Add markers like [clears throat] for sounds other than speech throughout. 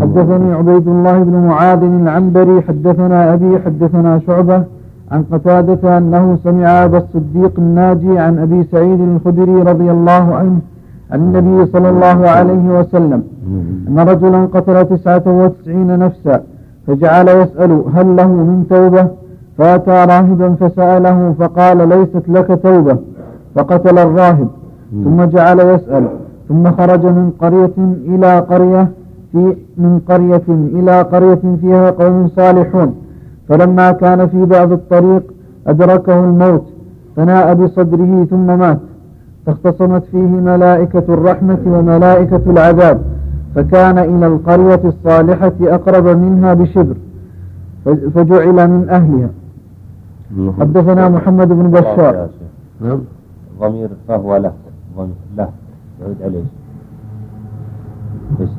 حدثني عبيد الله بن معاذ العنبري حدثنا أبي حدثنا شعبة عن قتادة أنه سمع أبا الصديق الناجي عن أبي سعيد الخدري رضي الله عنه عن النبي صلى الله عليه وسلم أن رجلا قتل تسعة وتسعين نفسا فجعل يسأل هل له من توبة؟ فأتى راهبا فسأله فقال ليست لك توبة. فقتل الراهب ثم جعل يسأل ثم خرج من قرية إلى قرية في من قرية إلى قرية فيها قوم صالحون. فلما كان في بعض الطريق أدركه الموت فناء بصدره ثم مات. فاختصمت فيه ملائكة الرحمة وملائكة العذاب فكان إلى القرية الصالحة أقرب منها بشبر فجعل من أهلها. حدثنا محمد بن بشار. ضمير فهو له ضمير له. يعود عليه. إيش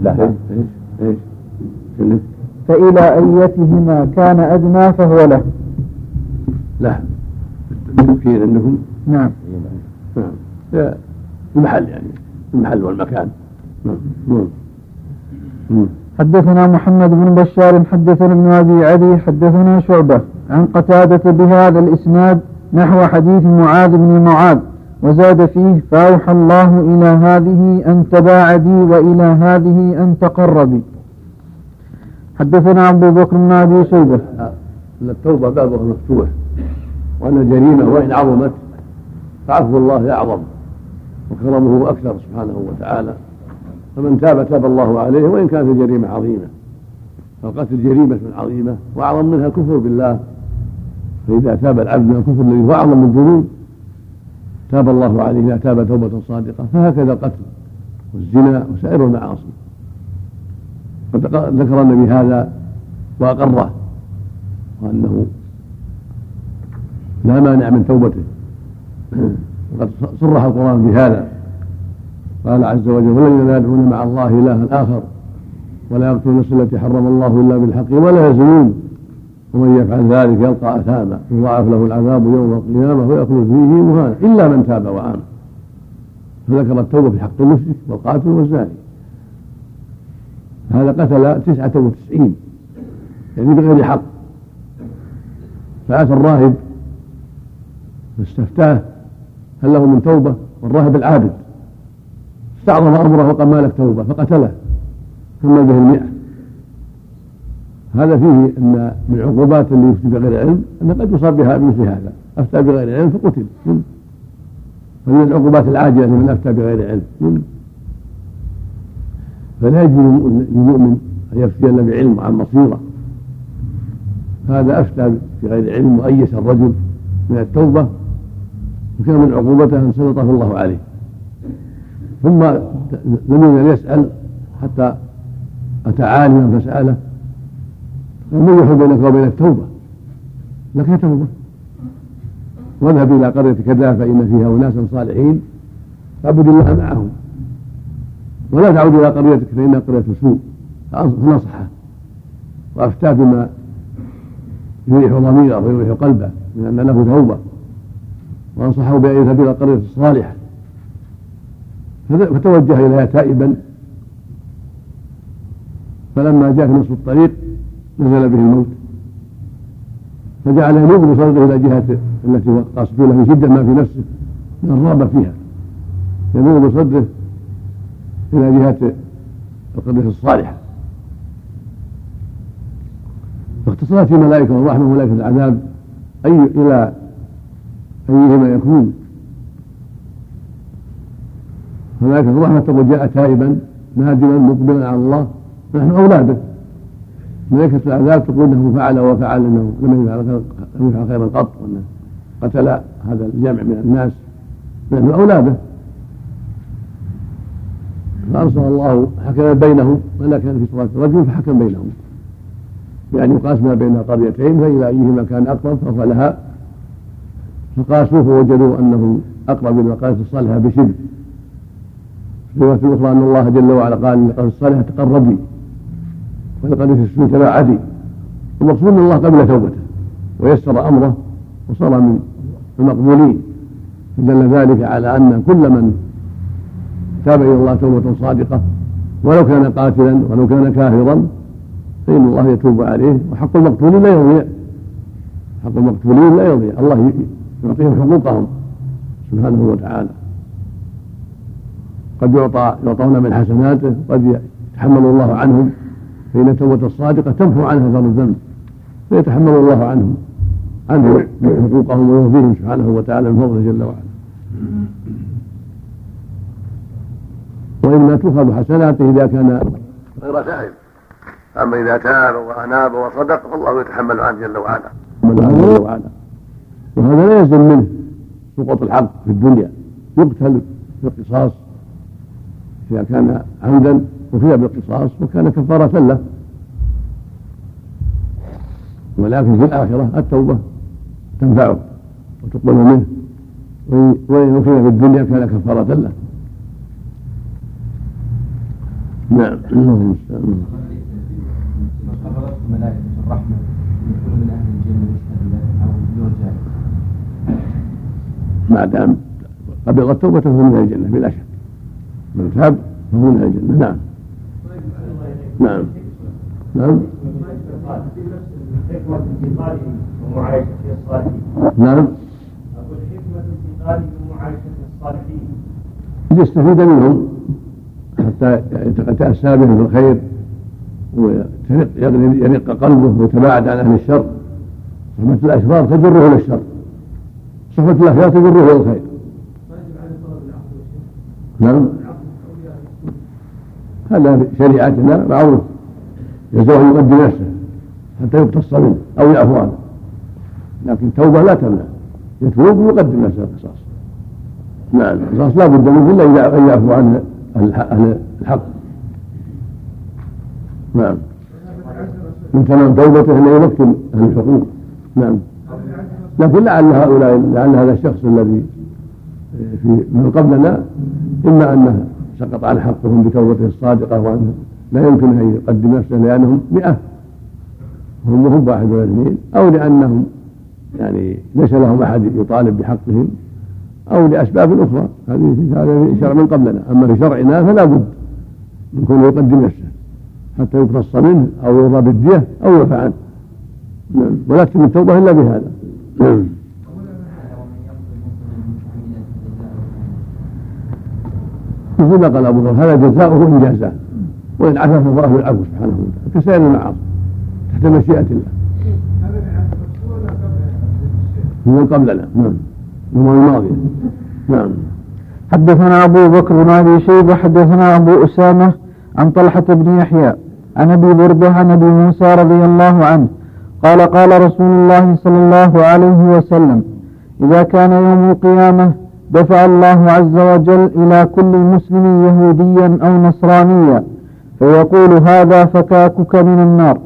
إيش إيش؟ فإلى أيتهما كان أدنى فهو له. له بالتفكير عندكم نعم. نعم. المحل يعني المحل والمكان. نعم. نعم. حدثنا محمد بن بشار حدثنا ابن أبي عدي حدثنا شعبة عن قتادة بهذا الإسناد نحو حديث معاذ بن معاذ. وزاد فيه فأوحى الله إلى هذه أن تباعدي وإلى هذه أن تقربي. حدثنا أبو بكر بن أبي شيبة. أن التوبة بابها مفتوح وأن الجريمة وإن عظمت فعفو الله أعظم وكرمه أكثر سبحانه وتعالى. فمن تاب تاب الله عليه وإن كانت الجريمة عظيمة. فالقتل جريمة عظيمة وأعظم منها الكفر بالله. فإذا تاب العبد من الكفر الذي هو أعظم الذنوب تاب الله عليه إذا تاب توبة صادقة فهكذا القتل والزنا وسائر المعاصي. قد ذكر النبي هذا وأقره وأنه لا مانع من توبته. وقد صرح القرآن بهذا. قال عز وجل والذين لا يدعون مع الله إلها آخر ولا يقتلون النفس التي حرم الله إلا بالحق ولا يزنون. ومن يفعل ذلك يلقى أثاما يضاعف له العذاب يوم القيامة ويخلد فيه مهانا إلا من تاب وآمن. فذكر التوبة في حق المشرك والقاتل والزاني. هذا قتل تسعة وتسعين يعني بغير حق. فأتى الراهب فاستفتاه هل له من توبة؟ والراهب العابد استعظم أمره وقال ما لك توبة؟ فقتله. كمل به المئة. هذا فيه أن من عقوبات اللي يفتي بغير علم أنه قد يصاب بها مثل هذا. أفتى بغير علم فقتل. ومن العقوبات العاجلة من أفتى بغير علم. فلا يجوز للمؤمن أن يفتي إلا بعلم عن بصيرة هذا أفتى بغير علم وأيس الرجل من التوبة وكان من عقوبته أن سلطه الله عليه. ثم لم يسأل حتى أتى عالما فسأله يحول بينك وبين التوبة. لك توبة. واذهب إلى قرية كذا فإن فيها أناسا صالحين. فاعبد الله معهم. ولا تعود إلى قريتك فإنها قرية سوء. فنصحه وأفتاه بما يريح ضميره ويريح قلبه من أن له توبة. وأنصحه بأن يذهب إلى القرية الصالحة فتوجه إليها تائبا. فلما جاء في نصف الطريق نزل به الموت. فجعل ينوب بصدره إلى جهة التي هو قاصد له من شده ما في نفسه من الرغبه فيها. ينوب بصدره إلى جهة القريه الصالحة. فاختصرت في ملائكة الرحمه وملائكة العذاب أي إلى أيهما يكون. فملائكه الرحمة تقول جاء تائبا نادما مقبلا على الله نحن أولاده. ملائكة العذاب تقول إنه فعل وفعل إنه لم يفعل لم يفعل خيرا قط وانه قتل هذا الجمع من الناس نحن اولى به فأرسل الله حكم بينهم ولا كان في صلاة الرجل فحكم بينهم. بأن يقاس ما بين القريتين فإذا أيهما كان أقرب فهو لها. فقاسوا فوجدوا انه أقرب إلى القريه الصالحة بشبه. في رواية أخرى أن الله جل وعلا قال للقريه الصالحة تقربي. ولقد السوء تباعدي المقصود أن الله قبل توبته ويسر أمره وصار من المقبولين. دل ذلك على أن كل من تاب إلى الله توبة صادقة ولو كان قاتلا ولو كان كافرا فإن الله يتوب عليه. وحق المقتولين لا يضيع. حق المقتولين لا يضيع. الله يعطيهم حقوقهم سبحانه وتعالى. قد يعطى يعطون من حسناته قد يتحمل الله عنهم. فإن التوبة الصادقة تمحو عنها ثر الذنب فيتحمل الله عنهم عنهم حقوقهم ويرضيهم سبحانه وتعالى من فضله جل وعلا. وإنما تؤخذ حسناته إذا كان غير تائب أما إذا تاب وأناب وصدق فالله يتحمل عنه جل وعلا. جل وعلا. وهذا لا يلزم منه سقوط الحق في الدنيا. يقتل بالقصاص إذا كان عمدا وفي بالقصاص وكان كفارة له. ولكن في الآخرة التوبة تنفعه وتقبل منه. وإن وفي في الدنيا كان كفارة له. نعم. اللهم المستعان ملائكة الرحمة من أهل الجنة أو ما دام قبل التوبة فهو من الجنة بلا شك. من تاب فهو من الجنة. نعم. نعم. نعم. نعم. أقول ليستفيد منهم حتى يتأسى بهم في الخير ويرق قلبه ويتباعد عن أهل الشر. صحبة الأشرار تجره إلى الشر. صحبة الأخيار تجره إلى الخير. نعم. هذا شريعتنا معروف. يزوج يقدم نفسه حتى يقتص منه أو يعفو عنه. لكن التوبة لا تمنع. يتوب ويقدم نفسه القصاص. نعم القصاص لا بد منه إلا إذا يعفو عن أهل الحق. نعم. من تمام توبته أن يمكن أهل الحقوق. نعم. لكن لعل هؤلاء لعل هذا الشخص الذي في من قبلنا إما أنه سقط عن حقهم بتوبته الصادقة وأنه لا يمكن أن يقدم نفسه لأنهم مئة. هم هم واحد ولا اثنين. أو لأنهم يعني ليس لهم أحد يطالب بحقهم أو لأسباب أخرى. هذه هذا شرع من قبلنا. أما في شرعنا فلا بد من كونه يقدم نفسه حتى يقتص منه أو يرضى بالدية أو يعفى عنه نعم. ولا تتم التوبة إلا بهذا. مثل ما قال ذر هذا جزاؤه إن جازاه وإن عفا أهل العفو سبحانه وتعالى. كسائر المعاصي تحت مشيئة الله. من قبلنا نعم. من الماضية نعم. حدثنا أبو بكر بن أبي شيبة حدثنا أبو أسامة عن طلحة بن يحيى عن أبي بردة عن أبي موسى رضي الله عنه. قال قال رسول الله صلى الله عليه وسلم إذا كان يوم القيامة دفع الله عز وجل إلى كل مسلم يهوديا أو نصرانيا فيقول هذا فكاكك من النار.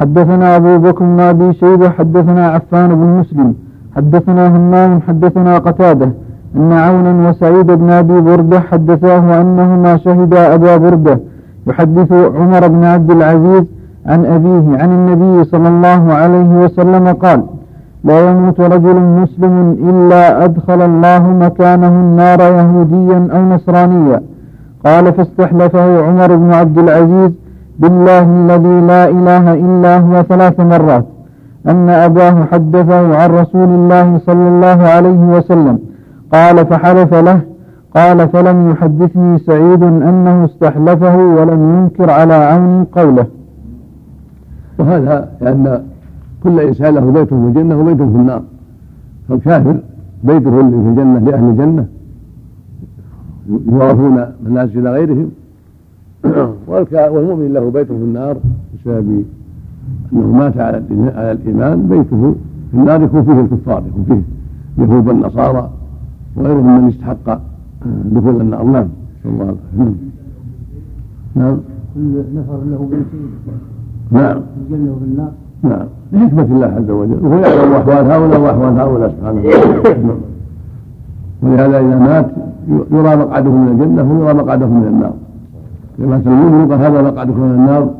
حدثنا أبو بكر بن أبي شيبة حدثنا عفان بن مسلم حدثنا همام حدثنا قتادة أن عونا وسعيد بن أبي بردة حدثاه أنهما شهدا أبا بردة يحدث عمر بن عبد العزيز عن أبيه عن النبي صلى الله عليه وسلم قال لا يموت رجل مسلم إلا أدخل الله مكانه النار يهوديا أو نصرانيا. قال فاستحلفه عمر بن عبد العزيز بالله الذي لا إله إلا هو ثلاث مرات. أن أباه حدثه عن رسول الله صلى الله عليه وسلم. قال فحلف له قال فلم يحدثني سعيد أنه استحلفه ولم ينكر على عون قوله. وهذا لأن كل إنسان له بيت في الجنة وبيت في النار. فالكافر بيته في الجنة لأهل الجنة؟ يورثون منازل غيرهم. [clears throat] والمؤمن له بيت في النار بسبب أنه مات على على الإيمان. بيته في النار يكون فيه الكفار يكون فيه اليهود والنصارى وغيرهم من استحق دخول النار. نعم الله نعم. كل نفر له بيتين نعم. في الجنة وفي النار. نعم. لحكمة الله عز وجل. وهو يعلم أحوال هؤلاء وأحوال هؤلاء سبحانه وتعالى. ولهذا إذا مات يرى مقعده من الجنة ويرى مقعده من النار. كما سلمون قال هذا مقعدك من النار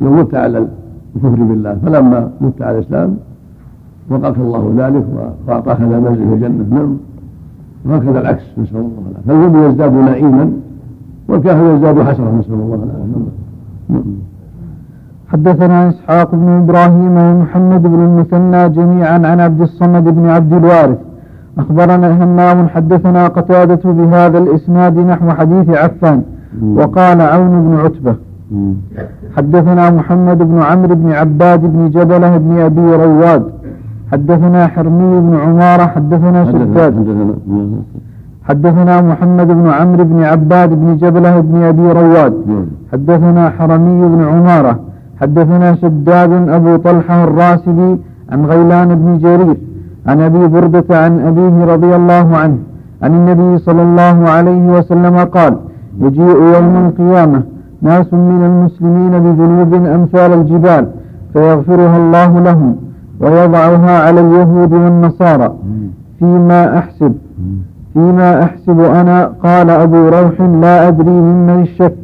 لو مت على الكفر بالله. فلما مت على الإسلام وقاك الله ذلك وأعطاك هذا المنزل في الجنة. نعم. وهكذا العكس نسأل الله العافية. فالمؤمن يزداد نعيما والكافر يزداد حسرة نسأل الله العافية. نعم. حدثنا إسحاق بن إبراهيم ومحمد بن المثنى جميعا عن عبد الصمد بن عبد الوارث. أخبرنا همام حدثنا قتادة بهذا الإسناد نحو حديث عفان وقال عون بن عتبة. حدثنا محمد بن عمرو بن عباد بن جبلة بن أبي رواد. حدثنا حرمي بن عمارة حدثنا شداد حدثنا محمد بن عمرو بن عباد بن جبلة بن أبي رواد. حدثنا حرمي بن عمارة. حدثنا شداد أبو طلحة الراسبي عن غيلان بن جرير عن أبي بردة عن أبيه رضي الله عنه عن النبي صلى الله عليه وسلم قال يجيء يوم القيامة ناس من المسلمين بذنوب أمثال الجبال فيغفرها الله لهم ويضعها على اليهود والنصارى. فيما أحسب فيما أحسب أنا؟ قال أبو روح لا أدري ممن الشك.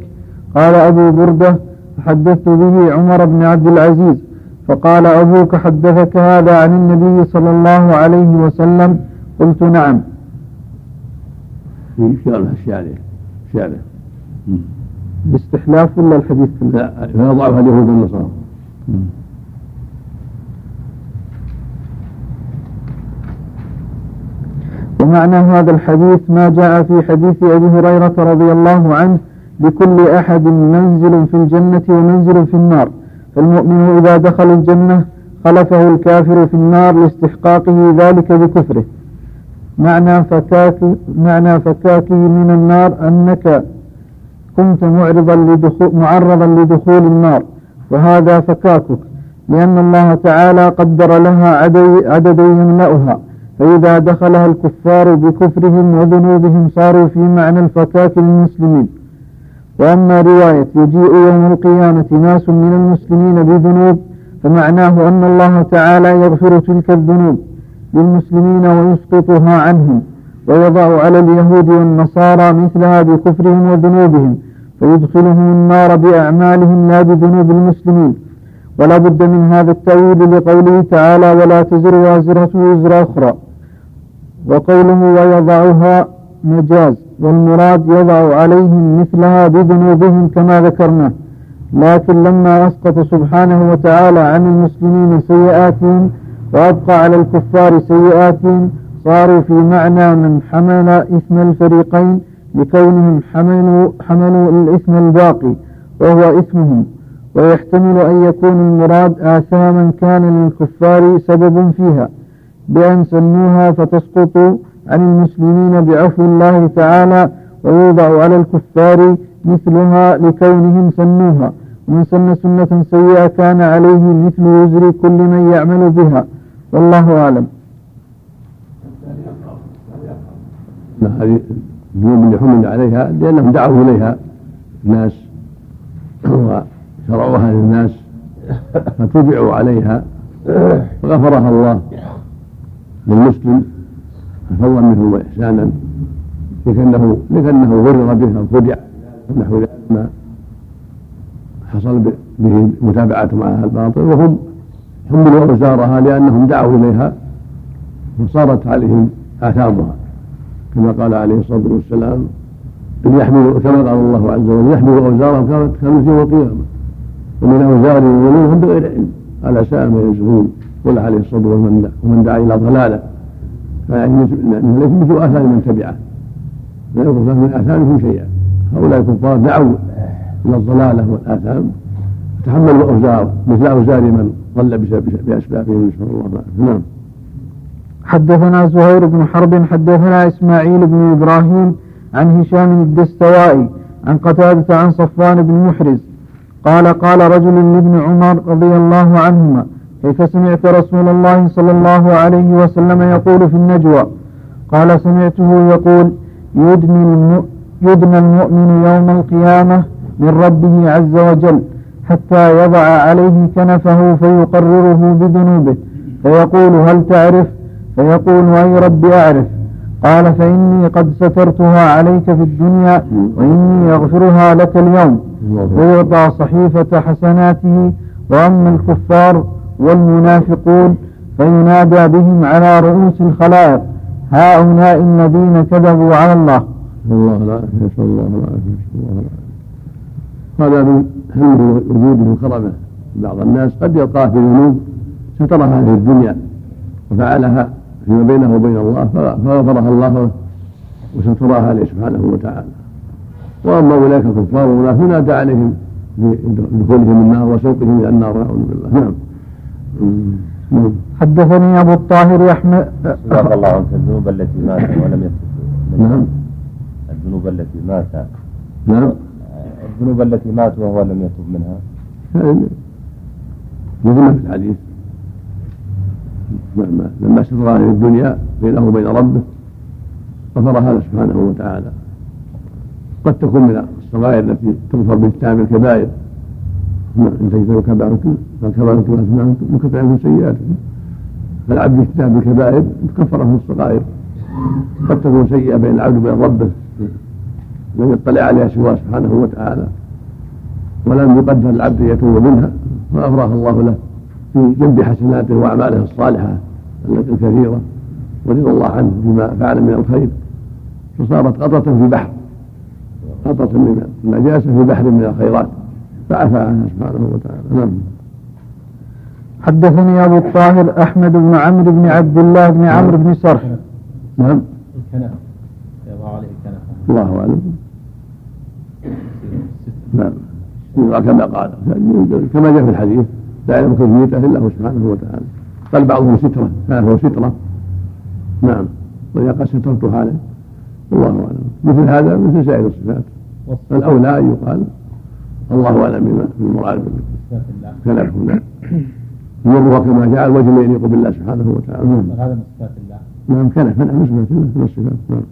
قال أبو بردة فحدثت به عمر بن عبد العزيز فقال أبوك حدثك هذا عن النبي صلى الله عليه وسلم؟ قلت نعم. الشارع الشارع باستحلاف ولا الحديث؟ كله؟ لا فيضعها اليهود والنصارى ومعنى هذا الحديث ما جاء في حديث أبي هريرة رضي الله عنه لكل أحد منزل في الجنة ومنزل في النار. فالمؤمن إذا دخل الجنة خلفه الكافر في النار لاستحقاقه ذلك بكفره. معنى فكاك معنى فكاكه من النار أنك كنت معرضا لدخول معرضا لدخول النار. وهذا فكاكك لأن الله تعالى قدر لها عددا يملأها فإذا دخلها الكفار بكفرهم وذنوبهم صاروا في معنى الفكاك للمسلمين. وأما رواية يجيء يوم القيامة ناس من المسلمين بذنوب فمعناه أن الله تعالى يغفر تلك الذنوب للمسلمين ويسقطها عنهم ويضع على اليهود والنصارى مثلها بكفرهم وذنوبهم فيدخلهم النار بأعمالهم لا بذنوب المسلمين. ولا بد من هذا التأويل لقوله تعالى ولا تزر وازرة وزر أخرى وقوله ويضعها مجاز والمراد يضع عليهم مثلها بذنوبهم كما ذكرنا. لكن لما أسقط سبحانه وتعالى عن المسلمين سيئاتهم وأبقى على الكفار سيئاتهم صاروا في معنى من حمل إثم الفريقين لكونهم حملوا, حملوا الإثم الباقي وهو إثمهم. ويحتمل أن يكون المراد آثاما كان للكفار سبب فيها بأن سنوها فتسقط عن المسلمين بعفو الله تعالى ويوضع على الكفار مثلها لكونهم سنوها ومن سن سنة سيئة كان عليه مثل وزر كل من يعمل بها. والله أعلم. هذه الذنوب اللي حمل عليها لأنهم دعوا إليها الناس وشرعوها للناس فتبعوا عليها فغفرها الله للمسلم. فضلا منه واحسانا لكنه لكنه غرر به أو خدع نحو ذلك ما حصل به متابعة مع أهل الباطل وهم حملوا أوزارها لأنهم دعوا إليها وصارت عليهم آثامها كما قال عليه الصلاة والسلام أن يحملوا كما قال الله عز وجل يحملوا أوزارهم كانت يوم القيامة ومن أوزار يضلونهم بغير علم على ساء ما ينزلون قل عليه والسلام ومن دعا فيعني ليس مثل آثار من تبعه. لا ينقص من آثامهم شيئا. هؤلاء الكفار دعوا إلى الضلالة والآثام. تحملوا أوزار مثل أوزار من ضل بأسبابهم نسأل الله. العافية نعم. حدثنا زهير بن حرب حدثنا إسماعيل بن إبراهيم عن هشام الدستوائي عن قتادة عن صفوان بن محرز. قال قال رجل لابن عمر رضي الله عنهما كيف سمعت رسول الله صلى الله عليه وسلم يقول في النجوى؟ قال سمعته يقول يدني, يدنى المؤمن يوم القيامة من ربه عز وجل حتى يضع عليه كنفه فيقرره بذنوبه. فيقول هل تعرف؟ فيقول أي رب أعرف؟ قال فإني قد سترتها عليك في الدنيا وإني أغفرها لك اليوم. ويعطى صحيفة حسناته وأما الكفار والمنافقون فينادى بهم على رؤوس الخلائق هؤلاء الذين كذبوا على الله. الله العافية نسأل الله العافية نسأل الله. العافية هذا من حلمه وجوده وكرمه بعض الناس. قد يلقاه في ذنوب سترها في الدنيا وفعلها فيما بينه وبين الله فغفرها الله له وستراها عليه سبحانه وتعالى. وأما أولئك الكفار والمنافقون نادى عليهم بدخولهم النار وسوقهم إلى النار نعوذ بالله. نعم. حدثني أبو الطاهر احمد سبحان الله عنك الذنوب التي مات ولم يتب نعم. الذنوب التي مات. نعم. الذنوب التي مات وهو لم يتب منها. مثل في الحديث. لما سترها في الدنيا بينه وبين ربه غفرها له سبحانه وتعالى. قد تكون من الصغائر التي تغفر باجتناب الكبائر. إن تجتنبوا كبائركم فالكبائركم اثناءكم وكفر عنكم سيئاتكم فالعبد باجتناب الكبائر كفره الصغائر. قد تكون سيئة بين العبد وبين ربه. لم يطلع عليها سواه سبحانه وتعالى. ولم يقدر العبد يتوب منها فافراها الله له في جنب حسناته وأعماله الصالحة الكثيره ورضا الله عنه بما فعل من الخير. فصارت قطره في بحر. قطره من النجاسه في بحر من الخيرات. فعفى عنها سبحانه وتعالى. نعم. حدثني أبو الطاهر أحمد بن عمرو بن عبد الله بن عمرو بن سرح نعم. الكنف. يضع عليه الكنف. الله اعلم نعم. كما قال كما جاء في الحديث لا يعلم كيفيته إلا هو سبحانه وتعالى. قال بعضهم سترة. كان هو سترة. نعم. واذا قال سترت حاله. الله أعلم. مثل هذا مثل سائر الصفات. فالاولى ان يقال الله أعلم بما في المراد كلامه. نعم يمرها كما جاء الوجه يليق بالله سبحانه وتعالى. نعم هذا من صفات الله. نعم كنف من صفات الله من الصفات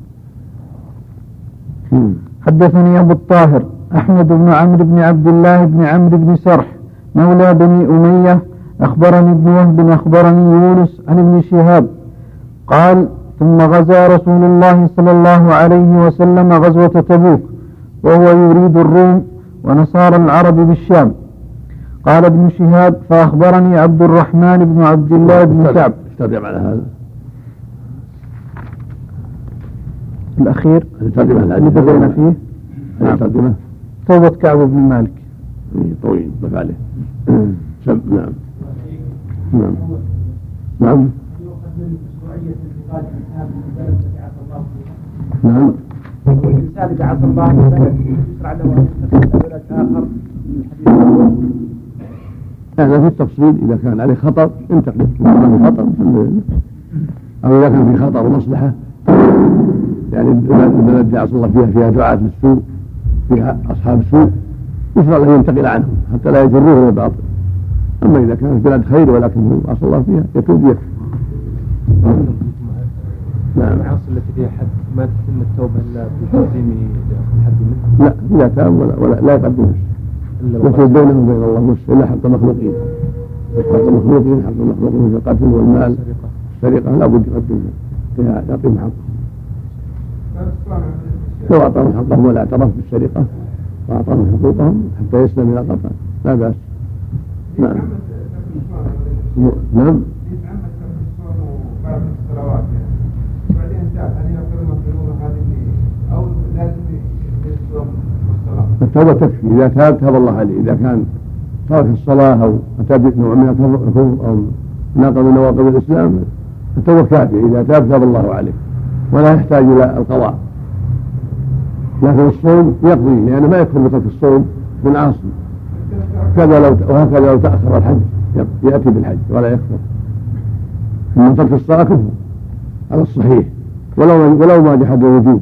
نعم. حدثني أبو الطاهر أحمد بن عمرو بن عبد الله بن عمرو بن سرح مولى بني أمية أخبرني ابن وهب أخبرني يونس عن ابن شهاب. قال ثم غزا رسول الله صلى الله عليه وسلم غزوة تبوك وهو يريد الروم ونصارى العرب بالشام. قال ابن شهاب فأخبرني عبد الرحمن بن عبد الله بن كعب. ترجم على هذا. الأخير؟ اللي بدأنا فيه؟ نعم. ترجمة توبة كعب بن مالك. إيه، طويل بقى عليه. نعم. نعم. نعم. نعم. الإنسان إذا عصى الله يشرع له أن يتخذ بلد آخر من الحديث هذا في التفصيل. إذا كان عليه خطر انتقل. إذا في خطر أو إذا كان في خطر ومصلحة يعني البلد اللي عصى الله فيها فيها دعاة للسوء فيها أصحاب السوء يشرع له ينتقل عنهم حتى لا يجروه إلى الباطل. أما إذا كانت بلاد خير ولكنه عصى الله فيها يتوب يكفي نعم. العاصي التي فيها حد؟ ما تتم التوبة إلا بتقديم الحد منه؟ لا إذا تاب ولا, ولا لا يقدم يكون بينهم وبين الله إلا حق المخلوقين. حق المخلوقين حق المخلوقين في القتل والمال. السرقة لا بد يقدمها يعطيهم حقهم. لو أعطاهم حقهم ولا اعترف بالسرقة وأعطاهم حقوقهم حتى يسلم من القطع لا بأس. نعم. نعم. التوبة تكفي. إذا تاب تاب الله عليه. إذا كان ترك الصلاة أو أتى بنوع من الكفر أو ناقض من نواقض الإسلام التوبة كافية. إذا تاب تاب الله عليه. ولا يحتاج إلى القضاء. لكن الصوم يقضي لأنه ما يكفر بترك الصوم من عاصي كذا لو وهكذا لو تأخر الحج. يأتي بالحج ولا يكفر. من ترك الصلاة كفر. على الصحيح. ولو ولو ما جحد الوجوب.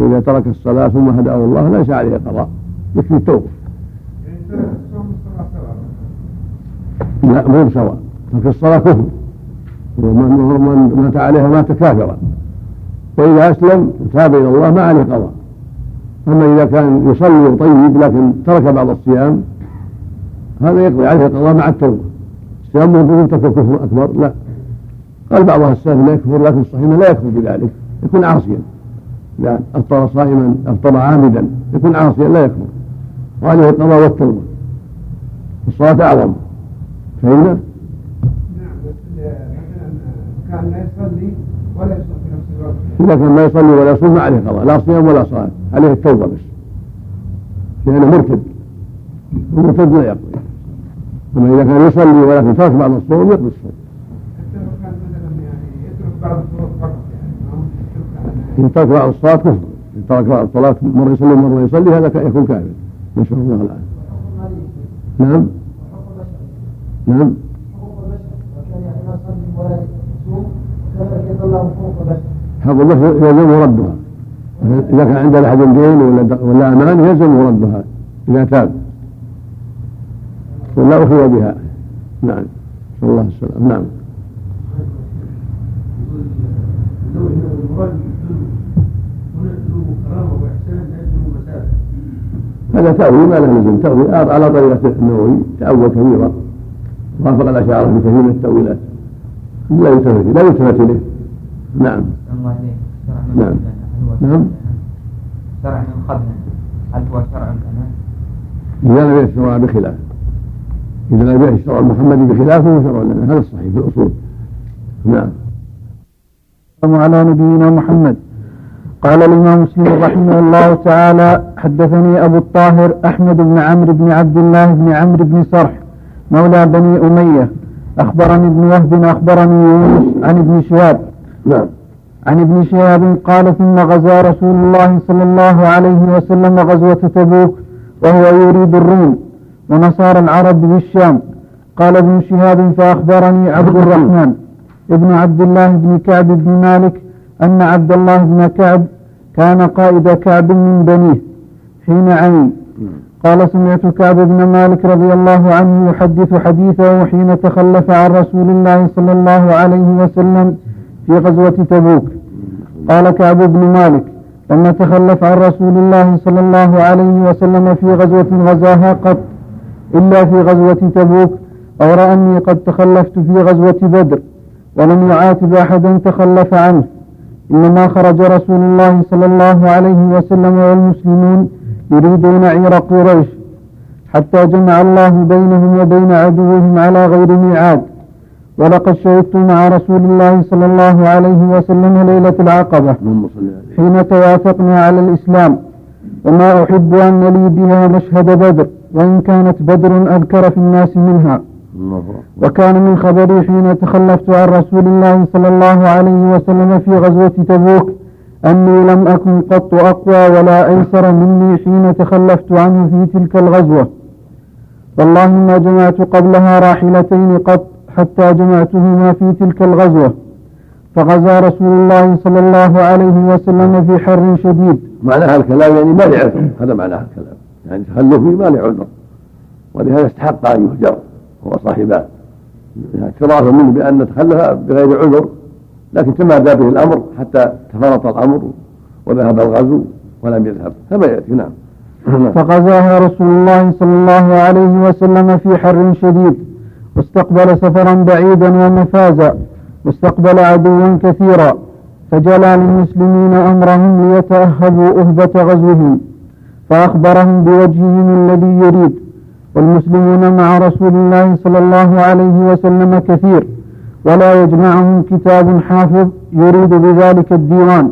فإذا ترك الصلاة ثم هداه الله ليس عليه قضاء. يكفي التوبة لا مو سواء ترك الصلاة كفر. ومن مات عليها مات كافرا. وإذا أسلم تاب إلى الله ما عليه قضاء. أما إذا كان يصلي طيب لكن ترك بعض الصيام هذا يقضي عليه القضاء مع التوبة. الصيام مو ترك كفر أكبر؟ لا. قال بعض السلف لا يكفر لكن الصحيح لا يكفر بذلك. يكون عاصيا. إذا أفطر صائما أفطر عامدا يكون عاصيا لا يكفر. وعليه القضاء والتوبة الصلاة أعظم. فهمنا؟ نعم كان لا يصلي ولا يصلي في نفس إذا كان ما يصلي ولا يصوم ما عليه قضاء. لا صيام ولا صلاة. عليه التوبة بس. لأنه مرتد. المرتد لا يقضي. أما إذا كان يصلي ولكن ترك بعض الصوم يقضي الصوم إن ترك بعض الصلاة كفر إن ترك بعض الصلاة مرة يصلي ومرة يصلي هذا يكون كافر نسأل الله العافية نعم. نعم. حق البشر يلزمه ردها إذا كان عنده أحد دين ولا ولا أمان يلزمه ردها إذا تاب. ولا أخذ بها. نعم. نسأل الله السلام نعم. هذا تأويل ما له لزم تأويل على طريقة النووي تأول كبيرا وافق الأشاعرة في كثير من التأويلات. لا يلتفت لا يلتفت إليه نعم. نعم. نعم. شرع من قبل؟ هل هو شرع الأمان؟ إذا لم يشرع بخلافه إذا لم يشرع المحمدي بخلافه شرع لنا. هذا الصحيح في الأصول. نعم. على نبينا محمد. قال الإمام مسلم رحمه الله تعالى حدثني أبو الطاهر أحمد بن عمرو بن عبد الله بن عمرو بن صرح مولى بني أمية. أخبرني ابن وهب أخبرني يونس عن ابن شهاب. نعم. عن ابن شهاب قال ثم غزا رسول الله صلى الله عليه وسلم غزوة تبوك وهو يريد الروم ونصارى العرب بالشام قال ابن شهاب فأخبرني عبد الرحمن ابن عبد الله بن كعب بن مالك أن عبد الله بن كعب كان قائد كعب من بنيه حين عمي قال سمعت كعب بن مالك رضي الله عنه يحدث حديثه حين تخلف عن رسول الله صلى الله عليه وسلم في غزوة تبوك. قال كعب بن مالك لما تخلف عن رسول الله صلى الله عليه وسلم في غزوة غزاها قط إلا في غزوة تبوك غير أني قد تخلفت في غزوة بدر ولم يعاتب أحدا تخلف عنه. إنما خرج رسول الله صلى الله عليه وسلم والمسلمون يريدون عير قريش حتى جمع الله بينهم وبين عدوهم على غير ميعاد. ولقد شهدت مع رسول الله صلى الله عليه وسلم ليلة العقبة حين توافقنا على الإسلام. وما أحب أن لي بها مشهد بدر وإن كانت بدر أذكر في الناس منها. وكان من خبري حين تخلفت عن رسول الله صلى الله عليه وسلم في غزوة تبوك أني لم أكن قط أقوى ولا أيسر مني حين تخلفت عنه في تلك الغزوة. والله ما جمعت قبلها راحلتين قط حتى جمعتهما في تلك الغزوة. فغزا رسول الله صلى الله عليه وسلم في حر شديد. معنى هذا الكلام يعني ما لعذر هذا معنى هذا الكلام. يعني تخلفه ما لعذر ولهذا استحق أن يهجر. هو صاحبان اعترافا منه بأن تخلف بغير عذر لكن تمادى به الأمر حتى تفرط الأمر وذهب الغزو ولم يذهب. كما يأتي نعم. [clears throat] فغزاها رسول الله صلى الله عليه وسلم في حر شديد. واستقبل سفرا بعيدا ومفازا. واستقبل عدوا كثيرا. فجلى للمسلمين أمرهم ليتأهبوا أهبة غزوهم. فأخبرهم بوجههم الذي يريد. والمسلمون مع رسول الله صلى الله عليه وسلم كثير ولا يجمعهم كتاب حافظ يريد بذلك الديوان.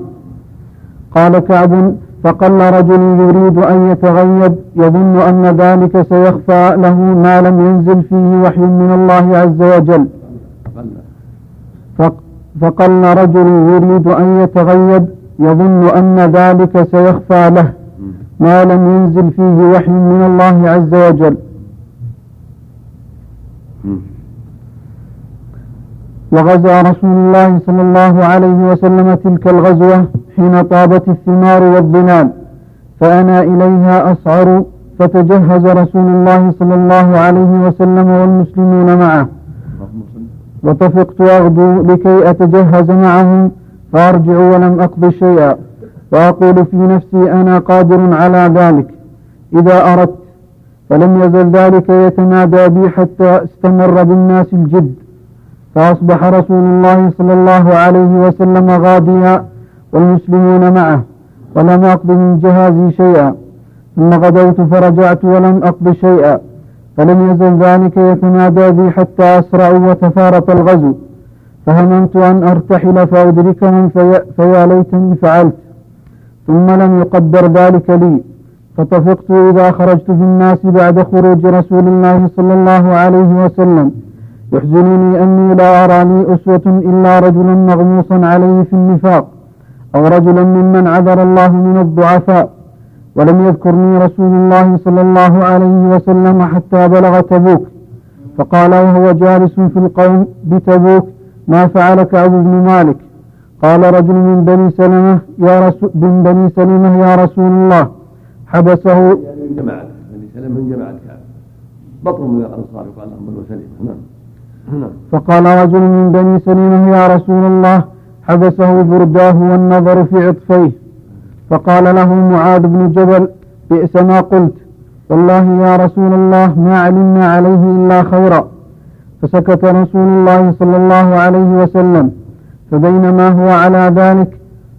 قال كعب فقل رجل يريد أن يتغيب يظن أن ذلك سيخفى له ما لم ينزل فيه وحي من الله عز وجل. فقل رجل يريد أن يتغيب يظن أن ذلك سيخفى له ما لم ينزل فيه وحي من الله عز وجل. وغزا رسول الله صلى الله عليه وسلم تلك الغزوة حين طابت الثمار والظلال فأنا إليها أسعر فتجهز رسول الله صلى الله عليه وسلم والمسلمون معه. وطفقت أغدو لكي أتجهز معهم فأرجع ولم أقض شيئا. وأقول في نفسي أنا قادر على ذلك. إذا أردت فلم يزل ذلك يتنادى بي حتى استمر بالناس الجد. فأصبح رسول الله صلى الله عليه وسلم غاديا والمسلمون معه ولم أقض من جهازي شيئا. ثم غدوت فرجعت ولم أقض شيئا. فلم يزل ذلك يتنادى بي حتى أسرعوا وتفارق الغزو. فهممت أن أرتحل فأدركهم في, فيا ليتني فعلت. ثم لم يقدر ذلك لي. فطفقت إذا خرجت في الناس بعد خروج رسول الله صلى الله عليه وسلم. يحزنني أني لا أرى لي أسوة إلا رجلا مغموصا عليه في النفاق أو رجلا ممن عذر الله من الضعفاء. ولم يذكرني رسول الله صلى الله عليه وسلم حتى بلغ تبوك. فقال وهو جالس في القوم بتبوك ما فعل كعب بن مالك؟ قال رجل من بني سلمة يا رسول من بني سلمة يا رسول الله. حبسه. يعني من جماعة بني سلمة من جماعة كعب بطن من الأنصار يقال لهم بنو سلمة نعم نعم. فقال رجل من بني سلمة يا رسول الله حبسه برداه والنظر في عطفيه. فقال له معاذ بن جبل بئس ما قلت. والله يا رسول الله ما علمنا عليه إلا خيرا. فسكت رسول الله صلى الله عليه وسلم. فبينما هو على ذلك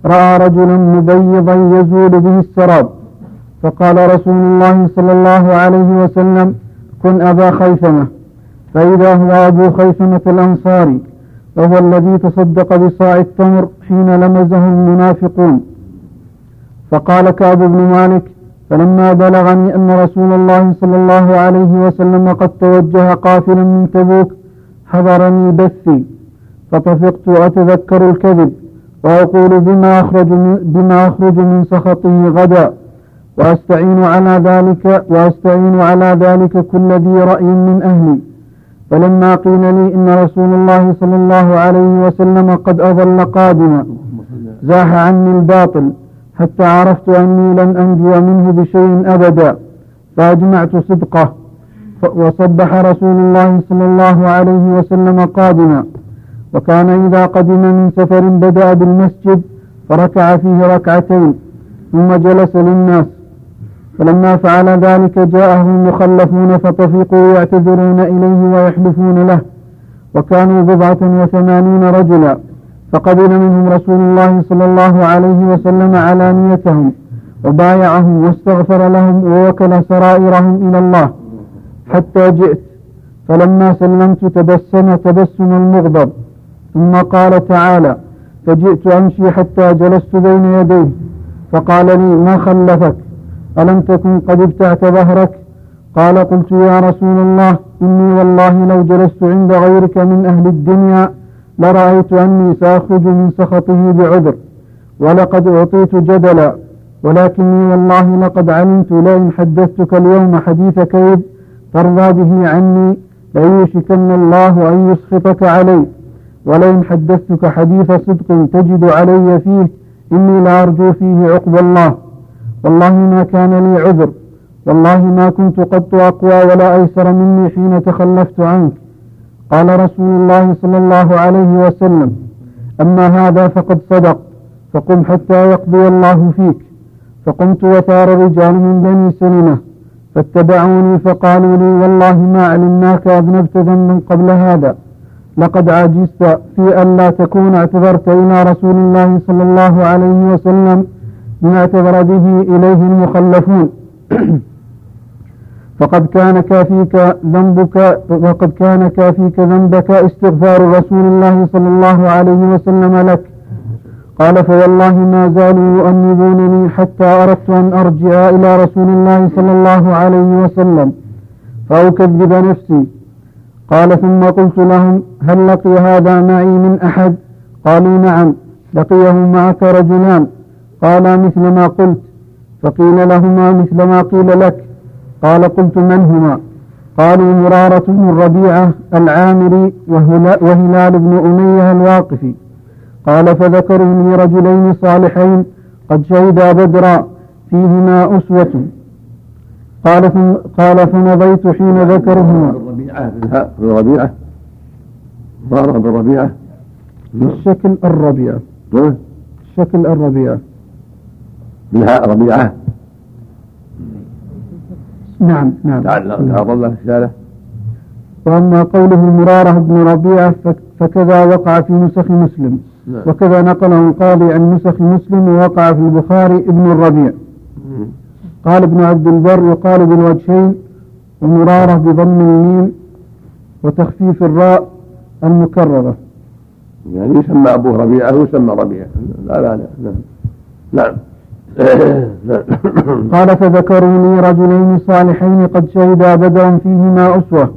رأى رجلا مبيضا يزول به السراب. فقال رسول الله صلى الله عليه وسلم كن أبا خيثمة. فإذا هو أبو خيثمة الأنصاري وهو الذي تصدق بصاع التمر حين لمزه المنافقون. فقال كعب بن مالك فلما بلغني أن رسول الله صلى الله عليه وسلم قد توجه قافلا من تبوك حضرني بثي فطفقت أتذكر الكذب وأقول بما أخرج من, بما أخرج من سخطه غدا. وأستعين على ذلك وأستعين على ذلك كل ذي رأي من أهلي. فلما قيل لي إن رسول الله صلى الله عليه وسلم قد أظل قادما زاح عني الباطل حتى عرفت أني لن أنجو منه بشيء أبدا فأجمعت صدقه وصبح رسول الله صلى الله عليه وسلم قادما. وكان إذا قدم من سفر بدأ بالمسجد فركع فيه ركعتين ثم جلس للناس. فلما فعل ذلك جاءه المخلفون فطفقوا يعتذرون إليه ويحلفون له. وكانوا بضعة وثمانين رجلا فقبل منهم رسول الله صلى الله عليه وسلم علانيتهم وبايعهم واستغفر لهم ووكل سرائرهم إلى الله. حتى جئت فلما سلمت تبسم تبسم المغضب. ثم قال تعالى فجئت أمشي حتى جلست بين يديه فقال لي ما خلفك؟ ألم تكن قد ابتعت ظهرك؟ قال قلت يا رسول الله إني والله لو جلست عند غيرك من أهل الدنيا لرأيت أني سأخرج من سخطه بعذر ولقد أعطيت جدلا ولكني والله لقد علمت لئن حدثتك اليوم حديث كيد ترضى به عني ليوشكن الله أن يسخطك علي ولئن حدثتك حديث صدق تجد علي فيه إني لأرجو فيه عقب الله. والله ما كان لي عذر. والله ما كنت قط أقوى ولا أيسر مني حين تخلفت عنك. قال رسول الله صلى الله عليه وسلم أما هذا فقد صدق فقم حتى يقضي الله فيك. فقمت وثار رجال من بني سلمة فاتبعوني فقالوا لي والله ما علمناك أذنبت ذنبا قبل هذا. لقد عجزت في أن لا تكون اعتذرت إلى رسول الله صلى الله عليه وسلم بما اعتذر به إليه المخلفون. [clears throat] فقد كان كافيك ذنبك وقد كان كافيك ذنبك استغفار رسول الله صلى الله عليه وسلم لك. قال فوالله ما زالوا يؤنبونني حتى أردت أن أرجع إلى رسول الله صلى الله عليه وسلم فأكذب نفسي. قال ثم قلت لهم هل لقي هذا معي من أحد؟ قالوا نعم لقيه معك رجلان. قالا مثل ما قلت فقيل لهما مثل ما قيل لك. قال قلت من هما؟ قالوا مرارة بن الربيعة العامري وهلال بن أمية الواقفي. قال فذكروا لي رجلين صالحين قد شهدا بدرا فيهما أسوة. قال قال فمضيت حين ذكرهما. الربيعة الربيعة مرارة بن الربيعة الشكل الربيعة الشكل الربيعة منها ربيعة. نعم نعم. تعرض له رسالة وأما قوله مرارة بن ربيعة فكذا وقع في نسخ مسلم. نعم. وكذا نقله القاضي عن نسخ مسلم ووقع في البخاري ابن الربيع. قال ابن عبد البر يقال بالوجهين ومرارة بضم الميم وتخفيف الراء المكررة. يعني يسمى أبوه ربيعة ويسمى ربيعة. لا لا نعم نعم. [coughs] قال فذكروا لي رجلين صالحين قد شهدا بدرا فيهما أسوة.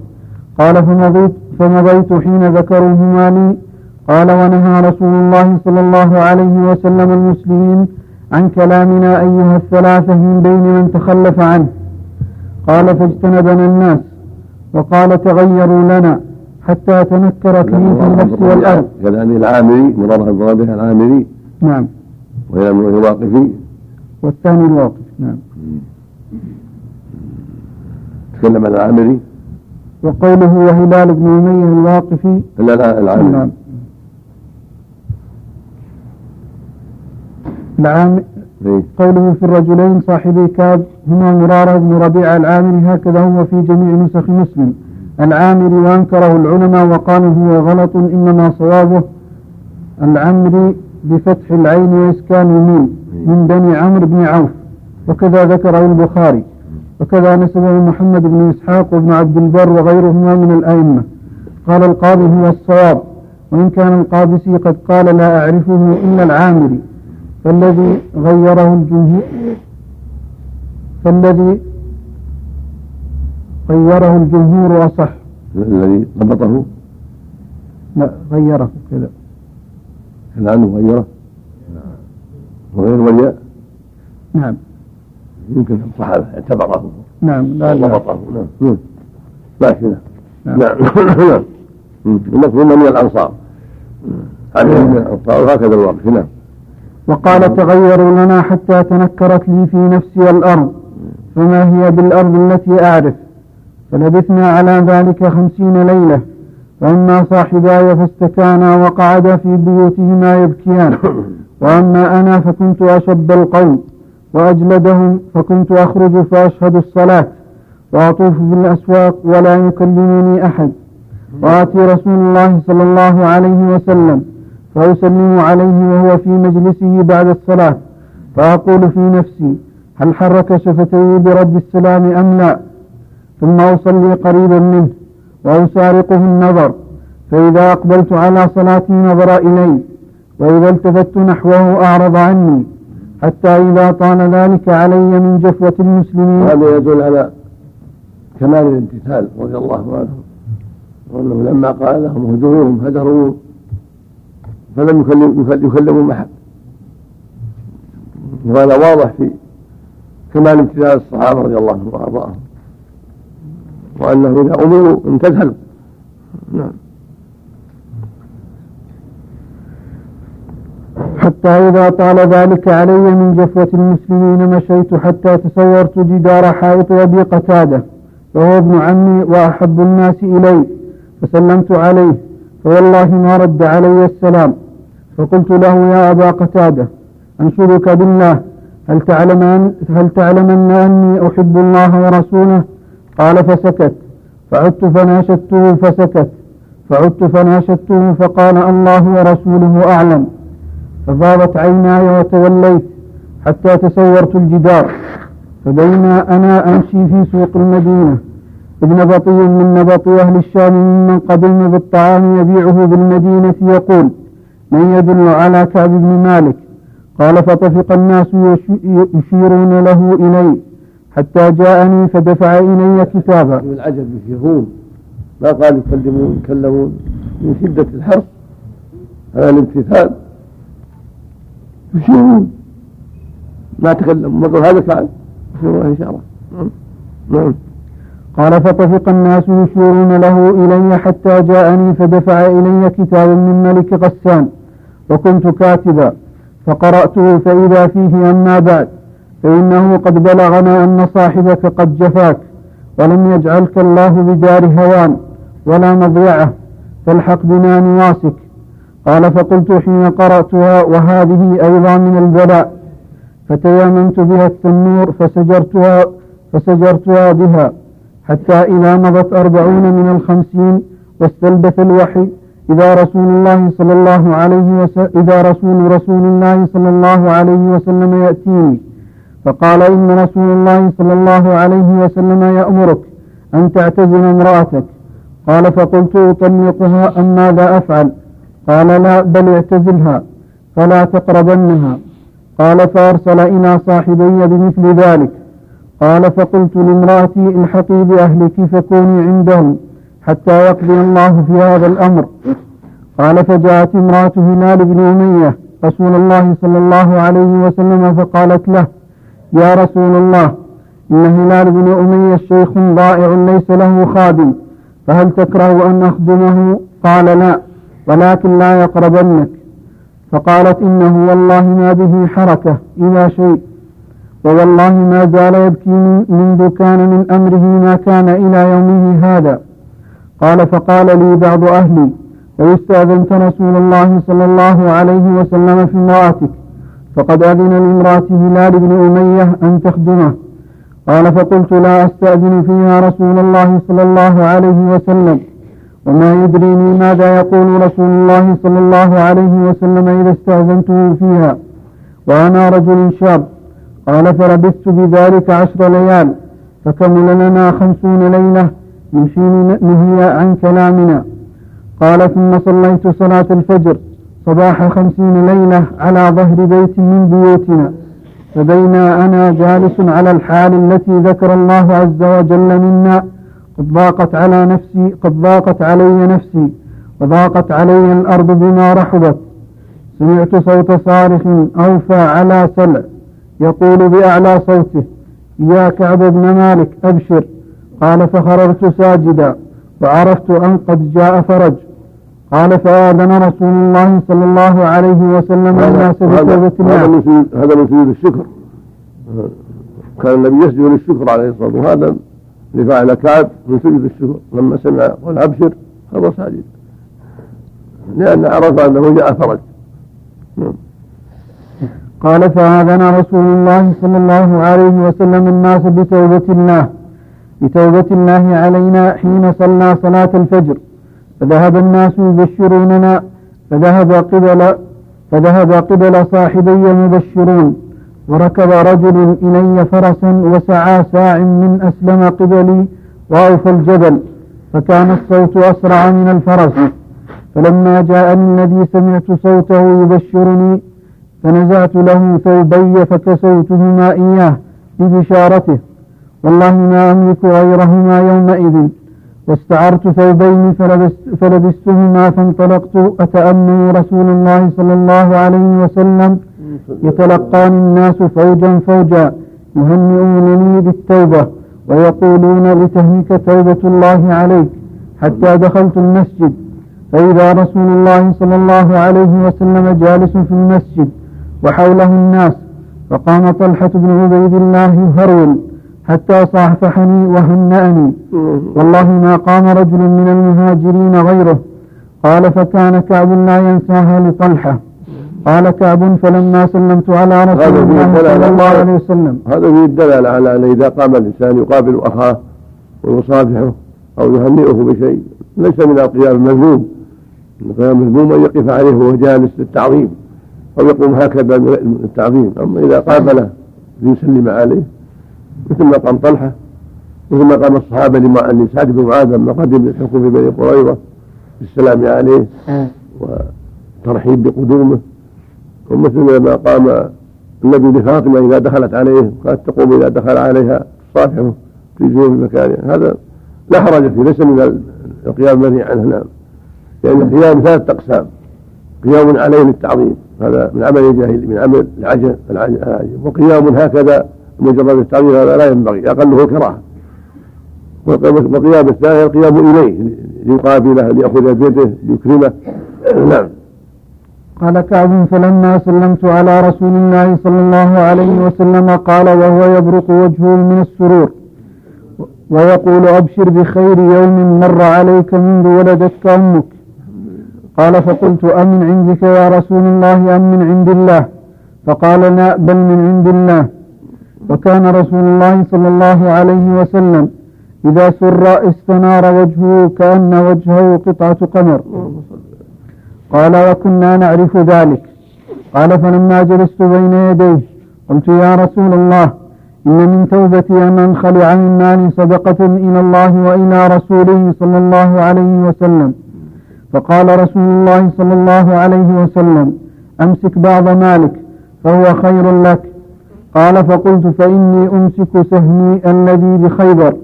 قال فمضيت فمضيت حين ذكروهما لي. قال ونهى رسول الله صلى الله عليه وسلم المسلمين عن كلامنا أيها الثلاثة من بين من تخلف عنه. قال فاجتنبنا الناس. وقال تغيروا لنا حتى تنكرت لي في النفس والأرض. كلام العامري مراد بها العامري. نعم. وهي الواقفي والثاني الواقف نعم. تكلم عن العامري؟ وقوله وهلال بن أمية الواقفي. لا لا العامري. نعم. العام إيه. قوله في الرجلين صاحبي كاب هما مرارة بن ربيع العامري هكذا هو في جميع نسخ مسلم. العامري وأنكره العلماء وقالوا هو غلط إنما صوابه العمري بفتح العين وإسكان الميم من بني عمرو بن عوف وكذا ذكره البخاري وكذا نسبه محمد بن إسحاق وابن عبد البر وغيرهما من الأئمة. قال القاضي هو الصواب وإن كان القابسي قد قال لا أعرفه إلا العامري. فالذي غيره الجمهور فالذي غيره الجمهور أصح. الذي ضبطه؟ لا غيره كذا. هل عنه غيره وغير والياء نعم. يمكن الصحابة اعتبره. نعم لا لا. ضبطه نعم. ماشي نعم. نعم. المطلوب من الأنصار. عليهم من الأنصار وهكذا الواقف نعم. وقال تغيروا لنا حتى تنكرت لي في نفسي الأرض. فما هي بالأرض التي أعرف؟ فلبثنا على ذلك خمسين ليلة. فأما صاحباي فاستكانا وقعدا في بيوتهما يبكيان. وأما أنا فكنت أشب القوم وأجلدهم فكنت أخرج فأشهد الصلاة وأطوف بالأسواق ولا يكلمني أحد. وآتي رسول الله صلى الله عليه وسلم فأسلم عليه وهو في مجلسه بعد الصلاة. فأقول في نفسي هل حرك شفتيه برد السلام أم لا؟ ثم أصلي قريبا منه. وأسارقه النظر فإذا أقبلت على صلاتي نظر إلي وإذا التفت نحوه أعرض عني حتى إذا طال ذلك علي من جفوة المسلمين. هذا يدل على كمال الامتثال رضي الله عنه وأنه لما قال لهم اهجروهم هجروا فلم يكلم يكلموا أحد. وهذا واضح في كمال امتثال الصحابة رضي الله عنهم وأرضاهم. وأنه إذا أمروا امتثلوا نعم. حتى إذا طال ذلك علي من جفوة المسلمين مشيت حتى تصورت جدار حائط أبي قتادة وهو ابن عمي وأحب الناس إلي فسلمت عليه فوالله ما رد علي السلام فقلت له يا أبا قتادة أنشدك بالله هل تعلم هل تعلمن أني أحب الله ورسوله؟ قال فسكت. فعدت فناشدته فسكت. فعدت فناشدته فقال الله ورسوله أعلم. ففاضت عيناي وتوليت حتى تسورت الجدار. فبينا أنا أمشي في سوق المدينة. ابن بطي من نبط أهل الشام ممن قدم بالطعام يبيعه بالمدينة يقول من يدل على كعب بن مالك؟ قال فطفق الناس يشيرون له إلي. حتى جاءني فدفع إلي كتابا. من العجب يشيرون ما قال يكلمون يتكلمون من شدة الحرص على الامتثال. يشيرون. ما تكلموا ما هذا يشيرون إشارة نعم. نعم. قال فطفق الناس يشيرون له إلي حتى جاءني فدفع إلي كتابا من ملك غسان. وكنت كاتبا. فقرأته فإذا فيه أما بعد. فإنه قد بلغنا أن صاحبك قد جفاك ولم يجعلك الله بدار هوان ولا مضيعة فالحق بنا نواسك قال فقلت حين قرأتها وهذه أيضا من البلاء. فتيامنت بها التنور فسجرتها فسجرتها بها حتى إذا مضت أربعون من الخمسين واستلبث الوحي إذا رسول الله صلى الله عليه وسلم إذا رسول رسول الله صلى الله عليه وسلم يأتيني. فقال إن رسول الله صلى الله عليه وسلم يأمرك أن تعتزل امرأتك. قال فقلت أطلقها أم ماذا أفعل؟ قال لا بل اعتزلها فلا تقربنها. قال فأرسل إلى صاحبي بمثل ذلك. قال فقلت لامرأتي الحقي بأهلك فكوني عندهم حتى يقضي الله في هذا الأمر. قال فجاءت امرأة هلال بن أمية رسول الله صلى الله عليه وسلم فقالت له يا رسول الله إن هلال بن أمية شيخ ضائع ليس له خادم فهل تكره أن أخدمه؟ قال لا ولكن لا يقربنك. فقالت إنه والله ما به حركة إلى شيء ووالله ما زال يبكي منذ كان من أمره ما كان إلى يومه هذا. قال فقال لي بعض أهلي لو استأذنت رسول الله صلى الله عليه وسلم في امرأتك فقد أذن لامرأة هلال بن أمية أن تخدمه. قال فقلت لا أستأذن فيها رسول الله صلى الله عليه وسلم. وما يدريني ماذا يقول رسول الله صلى الله عليه وسلم إذا استأذنته فيها. وأنا رجل شاب. قال فلبثت بذلك عشر ليال. فكمل لنا خمسون ليلة يمشي نهي عن كلامنا. قال ثم صليت صلاة الفجر. صباح خمسين ليلة على ظهر بيت من بيوتنا فبينا أنا جالس على الحال التي ذكر الله عز وجل منا قد ضاقت على نفسي قد ضاقت علي نفسي وضاقت علي الأرض بما رحبت. سمعت صوت صارخ أوفى على سلع يقول بأعلى صوته يا كعب بن مالك أبشر. قال فخررت ساجدا وعرفت أن قد جاء فرج. قال فآذن رسول الله صلى الله عليه وسلم الناس بتوبة هذا الله من سجود هذا من سجود الشكر. كان النبي يسجد للشكر عليه الصلاة والسلام. وهذا اللي فعل كعب من سجود الشكر. لما سمع قال أبشر هذا ساجد. لأن عرف أنه جاء فرج. نعم. قال فآذن رسول الله صلى الله عليه وسلم الناس بتوبة الله. بتوبة الله علينا حين صلى صلاة الفجر. فذهب الناس يبشروننا فذهب قبل فذهب قبل صاحبي المبشرون وركب رجل إلي فرسا وسعى ساع من أسلم قبلي وأوفى الجبل فكان الصوت أسرع من الفرس. فلما جاءني الذي سمعت صوته يبشرني فنزعت له ثوبي فكسوتهما إياه ببشارته. والله ما أملك غيرهما يومئذ. واستعرت ثوبين فلبست فلبستهما فانطلقت أتأمل رسول الله صلى الله عليه وسلم يتلقاني الناس فوجا فوجا يهنئونني بالتوبة ويقولون لتهنك توبة الله عليك حتى دخلت المسجد. فإذا رسول الله صلى الله عليه وسلم جالس في المسجد وحوله الناس فقام طلحة بن عبيد الله يهرول حتى صافحني وهنأني. والله ما قام رجل من المهاجرين غيره. قال فكان كعب لا ينساها لطلحة قال كعب فلما سلمت على رسول الله صلى الله عليه وسلم. هذا فيه الدلالة على أن إذا قام الإنسان يقابل أخاه ويصافحه أو يهنئه بشيء ليس من القيام المذموم. القيام المذموم أن يقف عليه وهو جالس للتعظيم أو يقوم هكذا للتعظيم أما إذا قابله ليسلم عليه. مثل ما قام طلحة مثل ما قام الصحابة لما أن سعد بن معاذ لما قدم الحكم في بني قريظة بالسلام عليه وترحيب بقدومه. ومثل ما قام النبي لفاطمة إذا دخلت عليه كانت تقوم إذا دخل عليها تصافحه في جنوب مكانها هذا لا حرج فيه ليس من القيام الذي عنه نعم. لأن القيام ثلاثة أقسام. قيام عليه للتعظيم هذا من عمل الجاهل من عمل العجل العجل. وقيام هكذا مجرد التعظيم هذا لا ينبغي أقله كراهة والقيام الثاني القيام إليه ليقابله ليأخذ بيده ليكرمه. نعم. قال كعب فلما سلمت على رسول الله صلى الله عليه وسلم قال وهو يبرق وجهه من السرور ويقول أبشر بخير يوم مر عليك منذ ولدتك أمك. قال فقلت أمن عندك يا رسول الله أم من عند الله؟ فقال لا بل من عند الله. وكان رسول الله صلى الله عليه وسلم إذا سر استنار وجهه كأن وجهه قطعة قمر. قال وكنا نعرف ذلك. قال فلما جلست بين يديه قلت يا رسول الله إن من توبتي أن أنخلع من مالي صدقة إلى الله وإلى رسوله صلى الله عليه وسلم. فقال رسول الله صلى الله عليه وسلم أمسك بعض مالك فهو خير لك. قال فقلت فإني أمسك سهمي الذي بخيبر.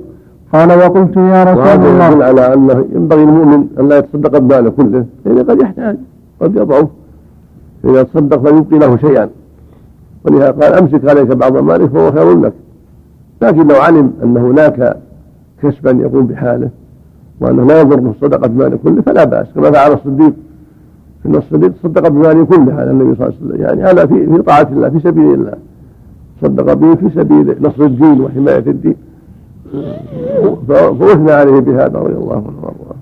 قال وقلت يا رسول الله. يدل على أنه ينبغي المؤمن أن لا يتصدق بماله كله لأنه قد يحتاج قد يضعف فاذا تصدق فليبقي له شيئا. ولهذا قال أمسك عليك بعض مالك فهو خير لك. لكن لو علم ان هناك كسبا يقوم بحاله وأنه لا يضره صدقة ماله كله فلا بأس. كما فعل الصديق. إن الصديق تصدق بماله كله على النبي صلى الله عليه وسلم. يعني هذا في في طاعة الله في سبيل الله. صدق به في سبيل نصر الدين وحماية الدين. فأثنى عليه بهذا رضي الله عنه وأرضاه.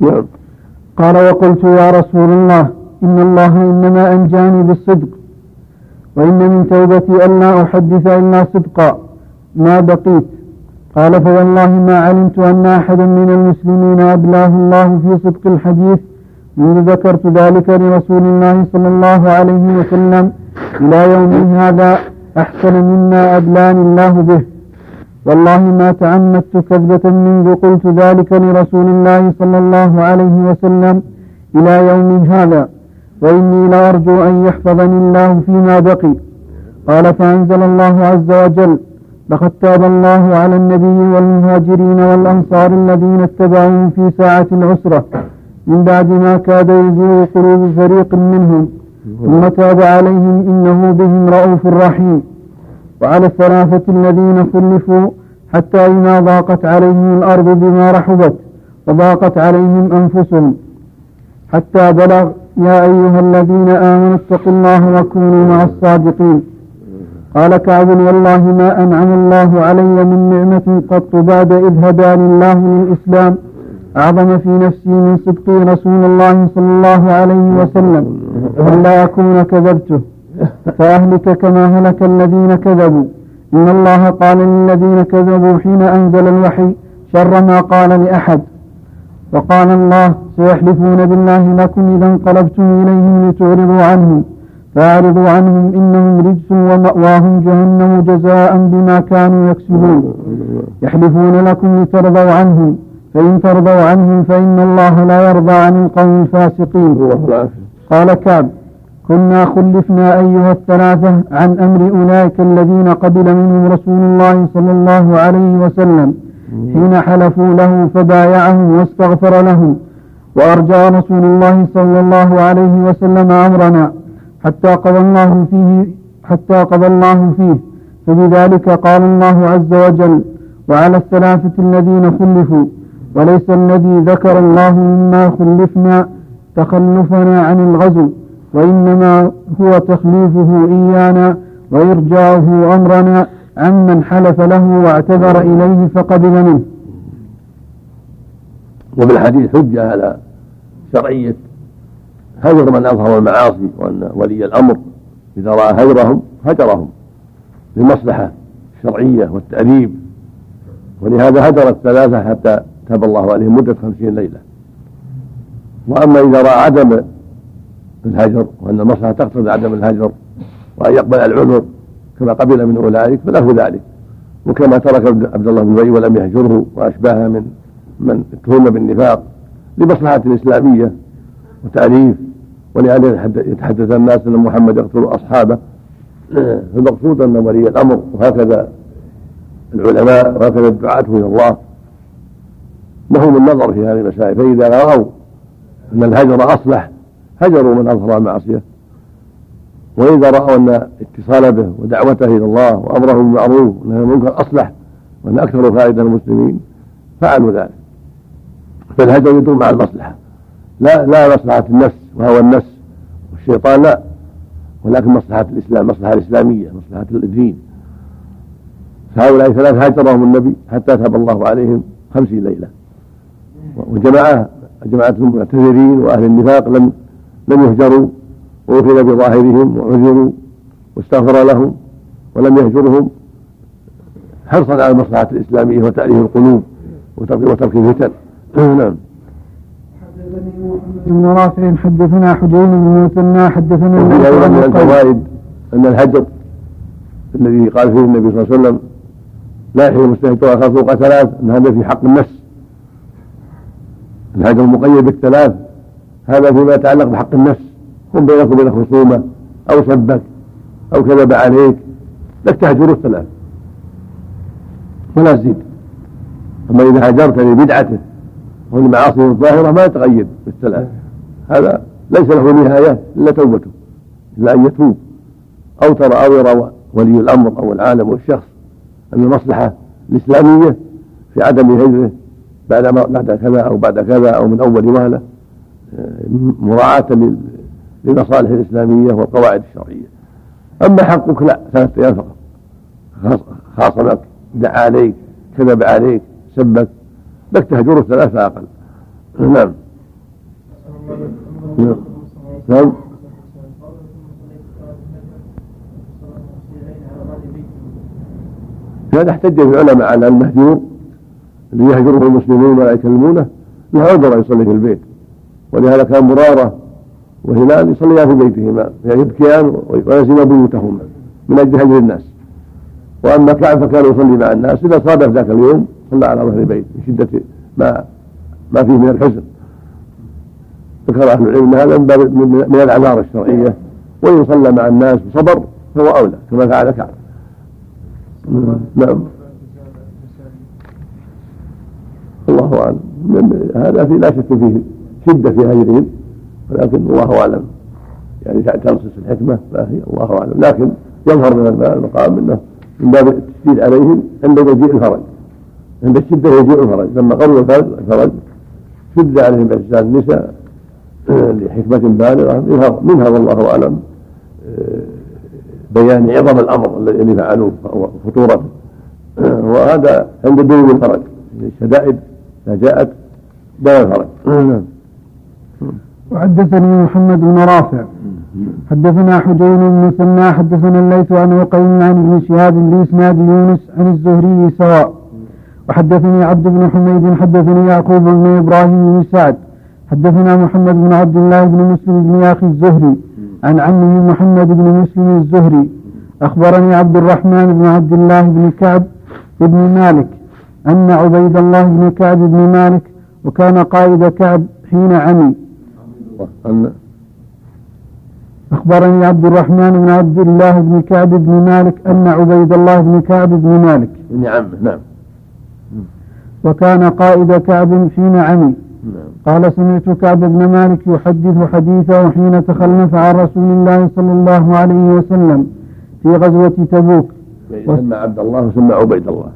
نعم. قال وقلت يا رسول الله إن الله إنما أنجاني بالصدق وإن من توبتي ألا أحدث إلا صدقا ما بقيت. قال فوالله ما علمت أن أحدا من المسلمين أبلاه الله في صدق الحديث منذ ذكرت ذلك لرسول الله صلى الله عليه وسلم إلى يوم هذا أحسن مما أبلاني الله به. والله ما تعمدت كذبة منذ قلت ذلك لرسول الله صلى الله عليه وسلم إلى يوم هذا وإني لأرجو أن يحفظني الله فيما بقي. قال فأنزل الله عز وجل لقد تاب الله على النبي والمهاجرين والأنصار الذين اتبعوه في ساعة العسرة من بعد ما كاد يزيغ قلوب فريق منهم ثم تاب عليهم إنه بهم رؤوف رحيم. وعلى الثلاثة الذين خلفوا حتى إذا ضاقت عليهم الأرض بما رحبت وضاقت عليهم أنفسهم. حتى بلغ يا أيها الذين آمنوا اتقوا الله وكونوا مع الصادقين. قال كعب والله ما أنعم الله علي من نعمة قط بعد إذ هداني الله للإسلام أعظم في نفسي من صدقي رسول الله صلى الله عليه وسلم ألا أكون كذبته فأهلك كما هلك الذين كذبوا. إن الله قال للذين كذبوا حين أنزل الوحي شر ما قال لأحد. وقال الله سيحلفون بالله لكم إذا انقلبتم إليهم لتعرضوا عنهم فأعرضوا عنهم إنهم رجس ومأواهم جهنم جزاء بما كانوا يكسبون. يحلفون لكم لترضوا عنهم. فإن ترضوا عنهم فإن الله لا يرضى عن القوم الفاسقين. قال كعب كنا خلفنا أيها الثلاثة عن أمر أولئك الذين قبل منهم رسول الله صلى الله عليه وسلم حين حلفوا له فبايعهم واستغفر لهم وأرجى رسول الله صلى الله عليه وسلم أمرنا حتى قضى الله فيه حتى قضى الله فيه. فبذلك قال الله عز وجل وعلى الثلاثة الذين خلفوا وليس الذي ذكر الله مما خلفنا تخلفنا عن الغزو وإنما هو تخليفه إيانا وإرجاؤه أمرنا عمن حلف له واعتذر إليه فقبل منه. وبالحديث حجة على شرعية هجر من أظهر المعاصي وأن ولي الأمر إذا رأى هجرهم هجرهم للمصلحة الشرعية والتأديب ولهذا هجر الثلاثة حتى تاب الله عليهم مدة خمسين ليلة. وأما إذا رأى عدم الهجر وأن المصلحة تقتضي عدم الهجر وأن يقبل العذر كما قبل من أولئك فله ذلك. وكما ترك عبد الله بن أبي ولم يهجره وأشباهه من من اتهم بالنفاق لمصلحة إسلامية وتأليف ولهذا يتحدث الناس أن محمد يقتل أصحابه. [clears throat] فالمقصود أن ولي الأمر وهكذا العلماء وهكذا الدعاة إلى الله لهم النظر في هذه المسائل فإذا رأوا أن الهجر أصلح هجروا من أظهر المعصية. وإذا رأوا أن اتصال به ودعوته إلى الله وأمره بالمعروف ونهى المنكر أصلح وأن أكثر فائدة المسلمين فعلوا ذلك. فالهجر يدور مع المصلحة. لا لا مصلحة النفس وهوى النفس والشيطان لا. ولكن مصلحة الإسلام مصلحة الإسلامية مصلحة الدين. فهؤلاء ثلاث هاجرهم النبي حتى تاب الله عليهم خمسين ليلة. وجماعة جماعة المعتذرين وأهل النفاق لم لم يهجروا وأخذ بظاهرهم وعذروا واستغفر لهم ولم يهجرهم. حرصا على المصلحة الإسلامية وتأليف القلوب وترك الفتن؟ [clears throat] نعم. بن رافع حدثنا حجين بن مثنى حدثنا من الفوائد أن الهجر الذي قال فيه النبي صلى الله عليه وسلم لا يحل المستهجر فوق ثلاث أن هذا في حق النفس. الهجر المقيد بالثلاث. هذا فيما يتعلق بحق النفس. هم بينك وبين خصومة. أو سبك. أو كذب عليك. لك تهجر الثلاث. ولا تزيد. أما إذا هجرت لبدعته أو لمعاصيه الظاهرة ما يتقيد بالثلاث. هذا ليس له نهاية إلا توبته. إلا أن يتوب. أو ترى أو يرى ولي الأمر أو العالم والشخص أن المصلحة الإسلامية في عدم هجره بعد بعد كذا أو بعد كذا أو من أول وهلة مراعاة للمصالح الإسلامية والقواعد الشرعية. أما حقك لا ثلاثة أيام فقط. خاصمك دعا عليك كذب عليك سبك. لك تهجره ثلاثة أقل. [clears throat] نعم. نعم. هذا احتج العلماء على المهجور. اللي يهجره المسلمون ولا يكلمونه له عذر يصلي في البيت. ولهذا كان مرارة وهلال يصليان في بيتهما يبكيان ويلزم بيوتهما من أجل هجر الناس. وأما كعب فكان يصلي مع الناس إذا صادف ذاك اليوم صلى على ظهر البيت من شدة ما ما فيه من الحزن. ذكر أهل العلم هذا من باب من الأعذار الشرعية. وإن صلى مع الناس وصبر فهو أولى كما فعل كعب. نعم. الله أعلم. هذا في لا شك فيه شدة في هجرهم ولكن الله أعلم. يعني تنصص الحكمة فهي الله أعلم. لكن يظهر من المقام أنه من باب التشديد عليهم عند مجيء الفرج. عند الشدة يجيء الفرج. لما قروا الفرج شد عليهم بإحسان النساء لحكمة بالغة. منها, منها والله أعلم بيان عظم الأمر الذي فعلوه وخطورته وهذا عند دون الفرج. الشدائد إذا جاءت دون الفرج نعم. وحدثني محمد بن رافع. حدثنا حجين بن مثنى حدثنا الليث عن وقيم عن ابن شهاب بإسناد يونس عن الزهري سواء. وحدثني عبد بن حميد حدثني يعقوب بن إبراهيم بن سعد. حدثنا محمد بن عبد الله بن مسلم بن أخي الزهري. عن عمه محمد بن مسلم الزهري. أخبرني عبد الرحمن بن عبد الله بن كعب بن مالك. أن عبيد الله بن كعب بن مالك وكان قائد كعب حين عمي. أن أخبرني عبد الرحمن بن عبد الله بن كعب بن مالك أن عبيد الله بن كعب بن مالك نعم نعم. وكان قائد كعب في نعمي نعم. قال سمعت كعب بن مالك يحدث حديثه حين تخلف عن رسول الله صلى الله عليه وسلم في غزوة تبوك. سمى عبد الله وسمى عبيد الله.